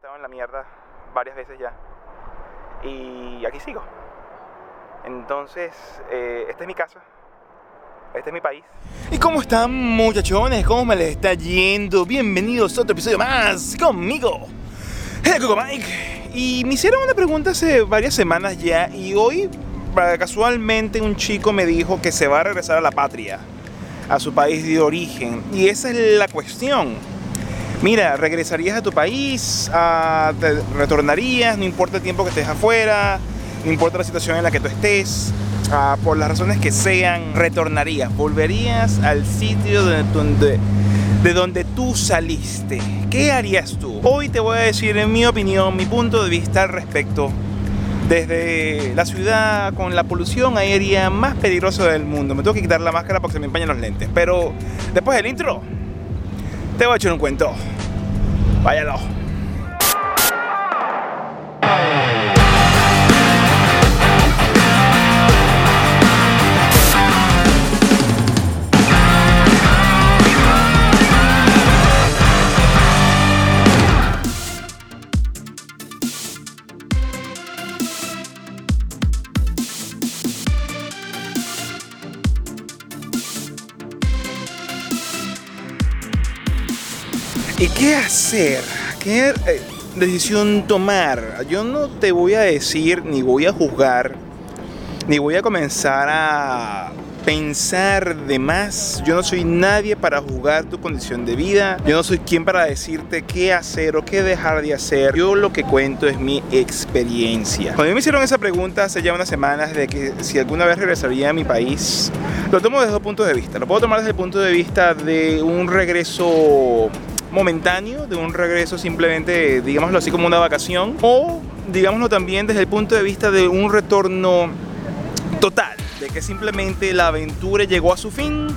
estado en la mierda varias veces ya. Y aquí sigo. Entonces, eh, esta es mi casa. Este es mi país. ¿Y cómo están muchachones? ¿Cómo me les está yendo? Bienvenidos a otro episodio más conmigo, el Coco Mike. Y me hicieron una pregunta hace varias semanas ya y hoy casualmente un chico me dijo que se va a regresar a la patria, a su país de origen. Y esa es la cuestión mira, regresarías a tu país, te retornarías, no importa el tiempo que estés afuera, no importa la situación en la que tú estés, ah, por las razones que sean, retornarías, volverías al sitio de donde, de donde tú saliste. ¿Qué harías tú? Hoy te voy a decir en mi opinión, mi punto de vista al respecto. Desde la ciudad con la polución, sería más peligroso del mundo. Me tengo que quitar la máscara porque se me empañan los lentes. Pero después del intro, te voy a echar un cuento. Váyalo. Qué hacer? ¿Qué eh, decisión tomar? Yo no te voy a decir, ni voy a juzgar, ni voy a comenzar a pensar de más. Yo no soy nadie para juzgar tu condición de vida. Yo no soy quien para decirte qué hacer o qué dejar de hacer. Yo lo que cuento es mi experiencia. Cuando me hicieron esa pregunta hace ya unas semanas de que si alguna vez regresaría a mi país, lo tomo desde dos puntos de vista. Lo puedo tomar desde el punto de vista de un regreso momentáneo, de un regreso simplemente, digámoslo así, como una vacación, o digámoslo también desde el punto de vista de un retorno total, de que simplemente la aventura llegó a su fin.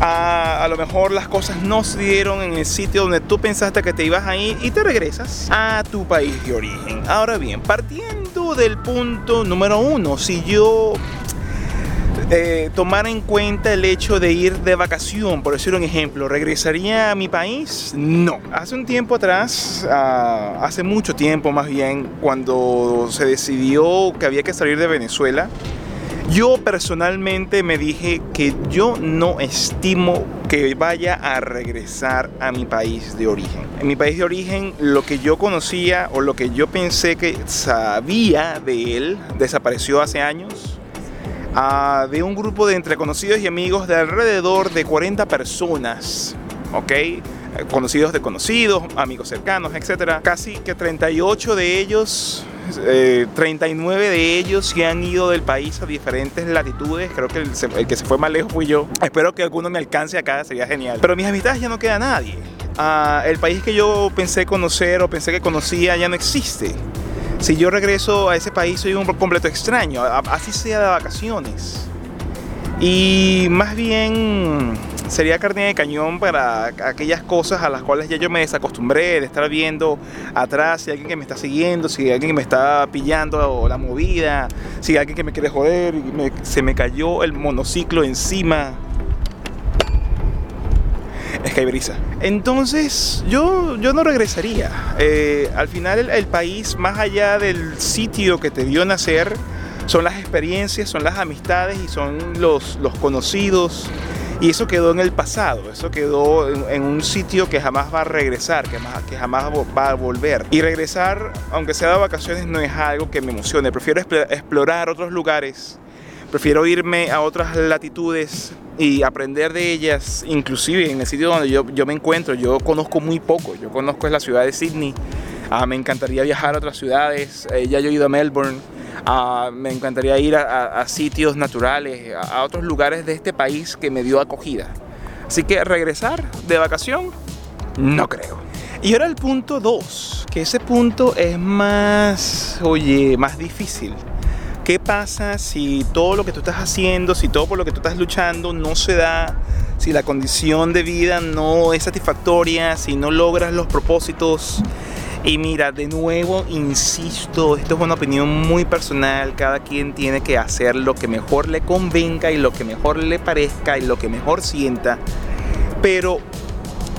A, a, lo mejor las cosas no se dieron en el sitio donde tú pensaste que te ibas a ir y te regresas a tu país de origen. Ahora bien, partiendo del punto número uno, si yo eh, tomar en cuenta el hecho de ir de vacación, por decir un ejemplo, ¿regresaría a mi país? No. Hace un tiempo atrás, ah, hace mucho tiempo más bien, cuando se decidió que había que salir de Venezuela, yo personalmente me dije que yo no estimo que vaya a regresar a mi país de origen. En mi país de origen, lo que yo conocía o lo que yo pensé que sabía de él desapareció hace años de un grupo de entre conocidos y amigos de alrededor de 40 personas, ¿ok? Conocidos de conocidos, amigos cercanos, etc. Casi que 38 de ellos 39 eh, de ellos se han ido del país a diferentes latitudes. Creo que el, que se fue más lejos fui yo. Espero que alguno me alcance acá, sería genial. Pero mis amistades ya no queda nadie. Ah, el país que yo pensé conocer o pensé que conocía ya no existe si yo regreso a ese país soy un completo extraño, así sea de vacaciones. Y más bien sería carne de cañón para aquellas cosas a las cuales ya yo me desacostumbré de estar viendo atrás si alguien que me está siguiendo, si alguien que me está pillando la movida, si alguien que me quiere joder y se me cayó el monociclo encima es Entonces, yo, yo no regresaría. Eh, al final, el, país, más allá del sitio que te dio nacer, son las experiencias, son las amistades y son los, los conocidos. Y eso quedó en el pasado, eso quedó en, un sitio que jamás va a regresar, que, que jamás va a volver. Y regresar, aunque sea de vacaciones, no es algo que me emocione. Prefiero explorar otros lugares, prefiero irme a otras latitudes, y aprender de ellas, inclusive en el sitio donde yo, yo me encuentro, yo conozco muy poco, yo conozco la ciudad de Sydney, ah, me encantaría viajar a otras ciudades, eh, ya yo he ido a Melbourne, ah, me encantaría ir a, sitios naturales, a, otros lugares de este país que me dio acogida. Así que regresar de vacación, no creo. Y ahora el punto 2, que ese punto es más, oye, más difícil. ¿Qué pasa si todo lo que tú estás haciendo, si todo por lo que tú estás luchando no se da, si la condición de vida no es satisfactoria, si no logras los propósitos? Y mira, de nuevo, insisto, esto es una opinión muy personal, cada quien tiene que hacer lo que mejor le convenga y lo que mejor le parezca y lo que mejor sienta. Pero,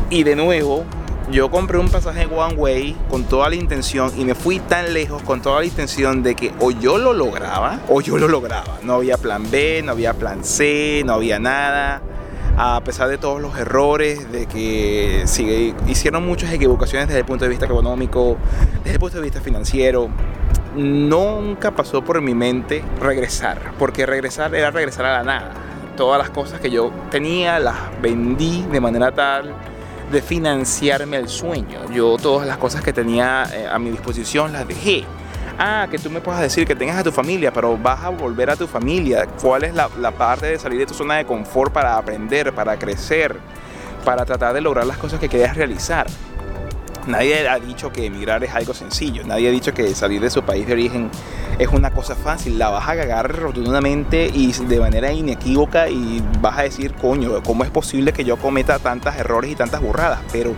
y de nuevo, yo compré un pasaje One Way con toda la intención y me fui tan lejos con toda la intención de que o yo lo lograba o yo lo lograba. No había plan B, no había plan C, no había nada. A pesar de todos los errores, de que sí, hicieron muchas equivocaciones desde el punto de vista económico, desde el punto de vista financiero, nunca pasó por mi mente regresar, porque regresar era regresar a la nada. Todas las cosas que yo tenía las vendí de manera tal de financiarme el sueño. Yo todas las cosas que tenía eh, a mi disposición las dejé. Ah, que tú me puedas decir que tengas a tu familia, pero vas a volver a tu familia. ¿Cuál es la, la parte de salir de tu zona de confort para aprender, para crecer, para tratar de lograr las cosas que querías realizar? Nadie ha dicho que emigrar es algo sencillo. Nadie ha dicho que salir de su país de origen es una cosa fácil. La vas a cagar rotundamente y de manera inequívoca y vas a decir, coño, ¿cómo es posible que yo cometa tantos errores y tantas burradas? Pero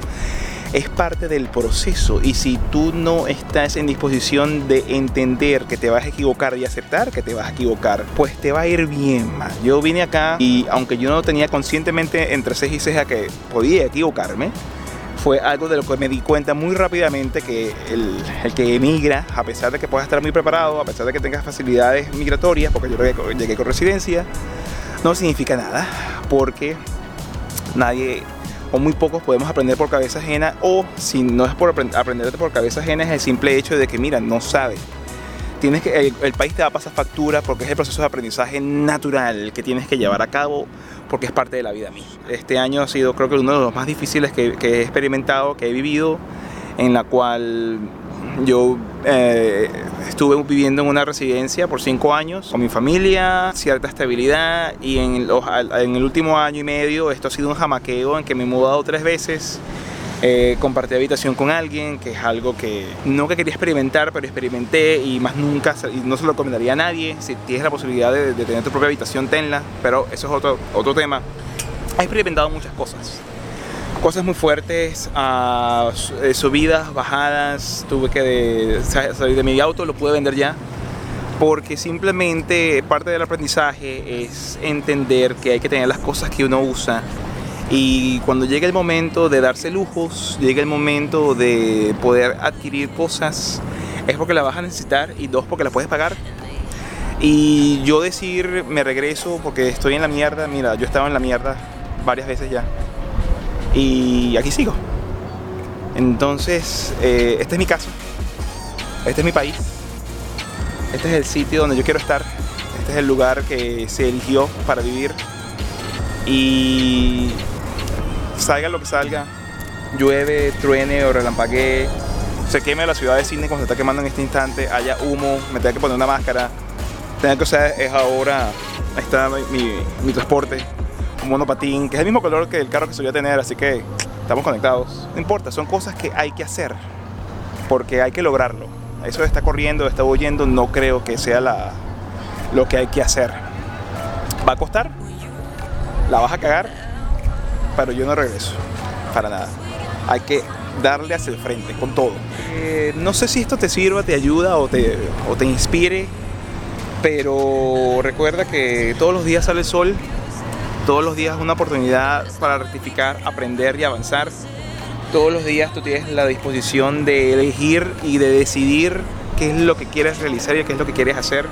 es parte del proceso y si tú no estás en disposición de entender que te vas a equivocar y aceptar que te vas a equivocar, pues te va a ir bien más. Yo vine acá y aunque yo no tenía conscientemente entre ceja y ceja que podía equivocarme, fue algo de lo que me di cuenta muy rápidamente que el, el, que emigra, a pesar de que puedas estar muy preparado, a pesar de que tengas facilidades migratorias, porque yo llegué, con residencia, no significa nada, porque nadie o muy pocos podemos aprender por cabeza ajena, o si no es por aprender por cabeza ajena, es el simple hecho de que, mira, no sabes. Tienes que, el, el país te va a pasar factura porque es el proceso de aprendizaje natural que tienes que llevar a cabo porque es parte de la vida mía. Este año ha sido creo que uno de los más difíciles que, que he experimentado, que he vivido, en la cual yo eh, estuve viviendo en una residencia por cinco años con mi familia, cierta estabilidad y en, los, en el último año y medio esto ha sido un jamaqueo en que me he mudado tres veces eh, compartí habitación con alguien, que es algo que nunca quería experimentar, pero experimenté y más nunca, y no se lo recomendaría a nadie. Si tienes la posibilidad de, de tener tu propia habitación, tenla, pero eso es otro, otro tema. He experimentado muchas cosas. Cosas muy fuertes, uh, subidas, bajadas, tuve que de, salir de mi auto, lo pude vender ya, porque simplemente parte del aprendizaje es entender que hay que tener las cosas que uno usa y cuando llega el momento de darse lujos, llega el momento de poder adquirir cosas, es porque las vas a necesitar y dos, porque las puedes pagar. Y yo decir, me regreso porque estoy en la mierda, mira, yo estaba en la mierda varias veces ya. Y aquí sigo. Entonces, eh, este es mi caso, este es mi país, este es el sitio donde yo quiero estar, este es el lugar que se eligió para vivir. Y salga lo que salga, llueve, truene o relampaguee, se queme la ciudad de Sydney cuando se está quemando en este instante, haya humo, me tenga que poner una máscara, tenga que usar es ahora, ahí está mi, mi, transporte, un monopatín, que es el mismo color que el carro que solía tener, así que estamos conectados. No importa, son cosas que hay que hacer, porque hay que lograrlo. Eso de estar corriendo, de estar huyendo, no creo que sea la, lo que hay que hacer. ¿Va a costar? ¿La vas a cagar? Pero yo no regreso, para nada. Hay que darle hacia el frente, con todo. Eh, no sé si esto te sirva, te ayuda o te, o te inspire, pero recuerda que todos los días sale sol, todos los días es una oportunidad para rectificar, aprender y avanzar. Todos los días tú tienes la disposición de elegir y de decidir qué es lo que quieres realizar y qué es lo que quieres hacer.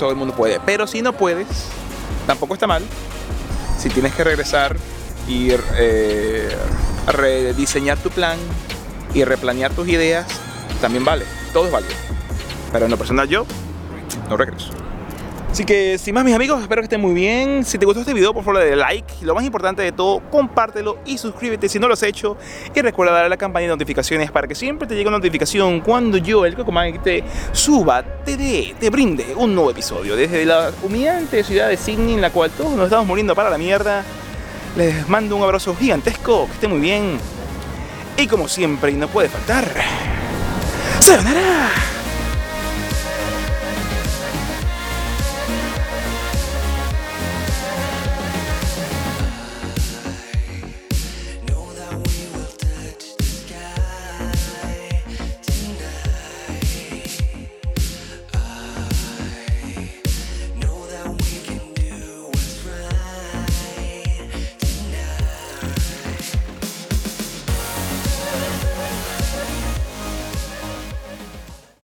Todo el mundo puede. Pero si no puedes, tampoco está mal. Si tienes que regresar, y eh, rediseñar tu plan y replanear tus ideas también vale, todo es válido. Pero en lo personal yo no regreso. Así que sin más mis amigos, espero que estén muy bien. Si te gustó este video, por favor de like. Y lo más importante de todo, compártelo y suscríbete si no lo has hecho. Y recuerda darle a la campana de notificaciones para que siempre te llegue una notificación cuando yo, el Cocomán, te suba, te dé, te brinde un nuevo episodio. Desde la humillante ciudad de Sydney, en la cual todos nos estamos muriendo para la mierda. Les mando un abrazo gigantesco, que esté muy bien. Y como siempre, y no puede faltar, ¡Sayonara!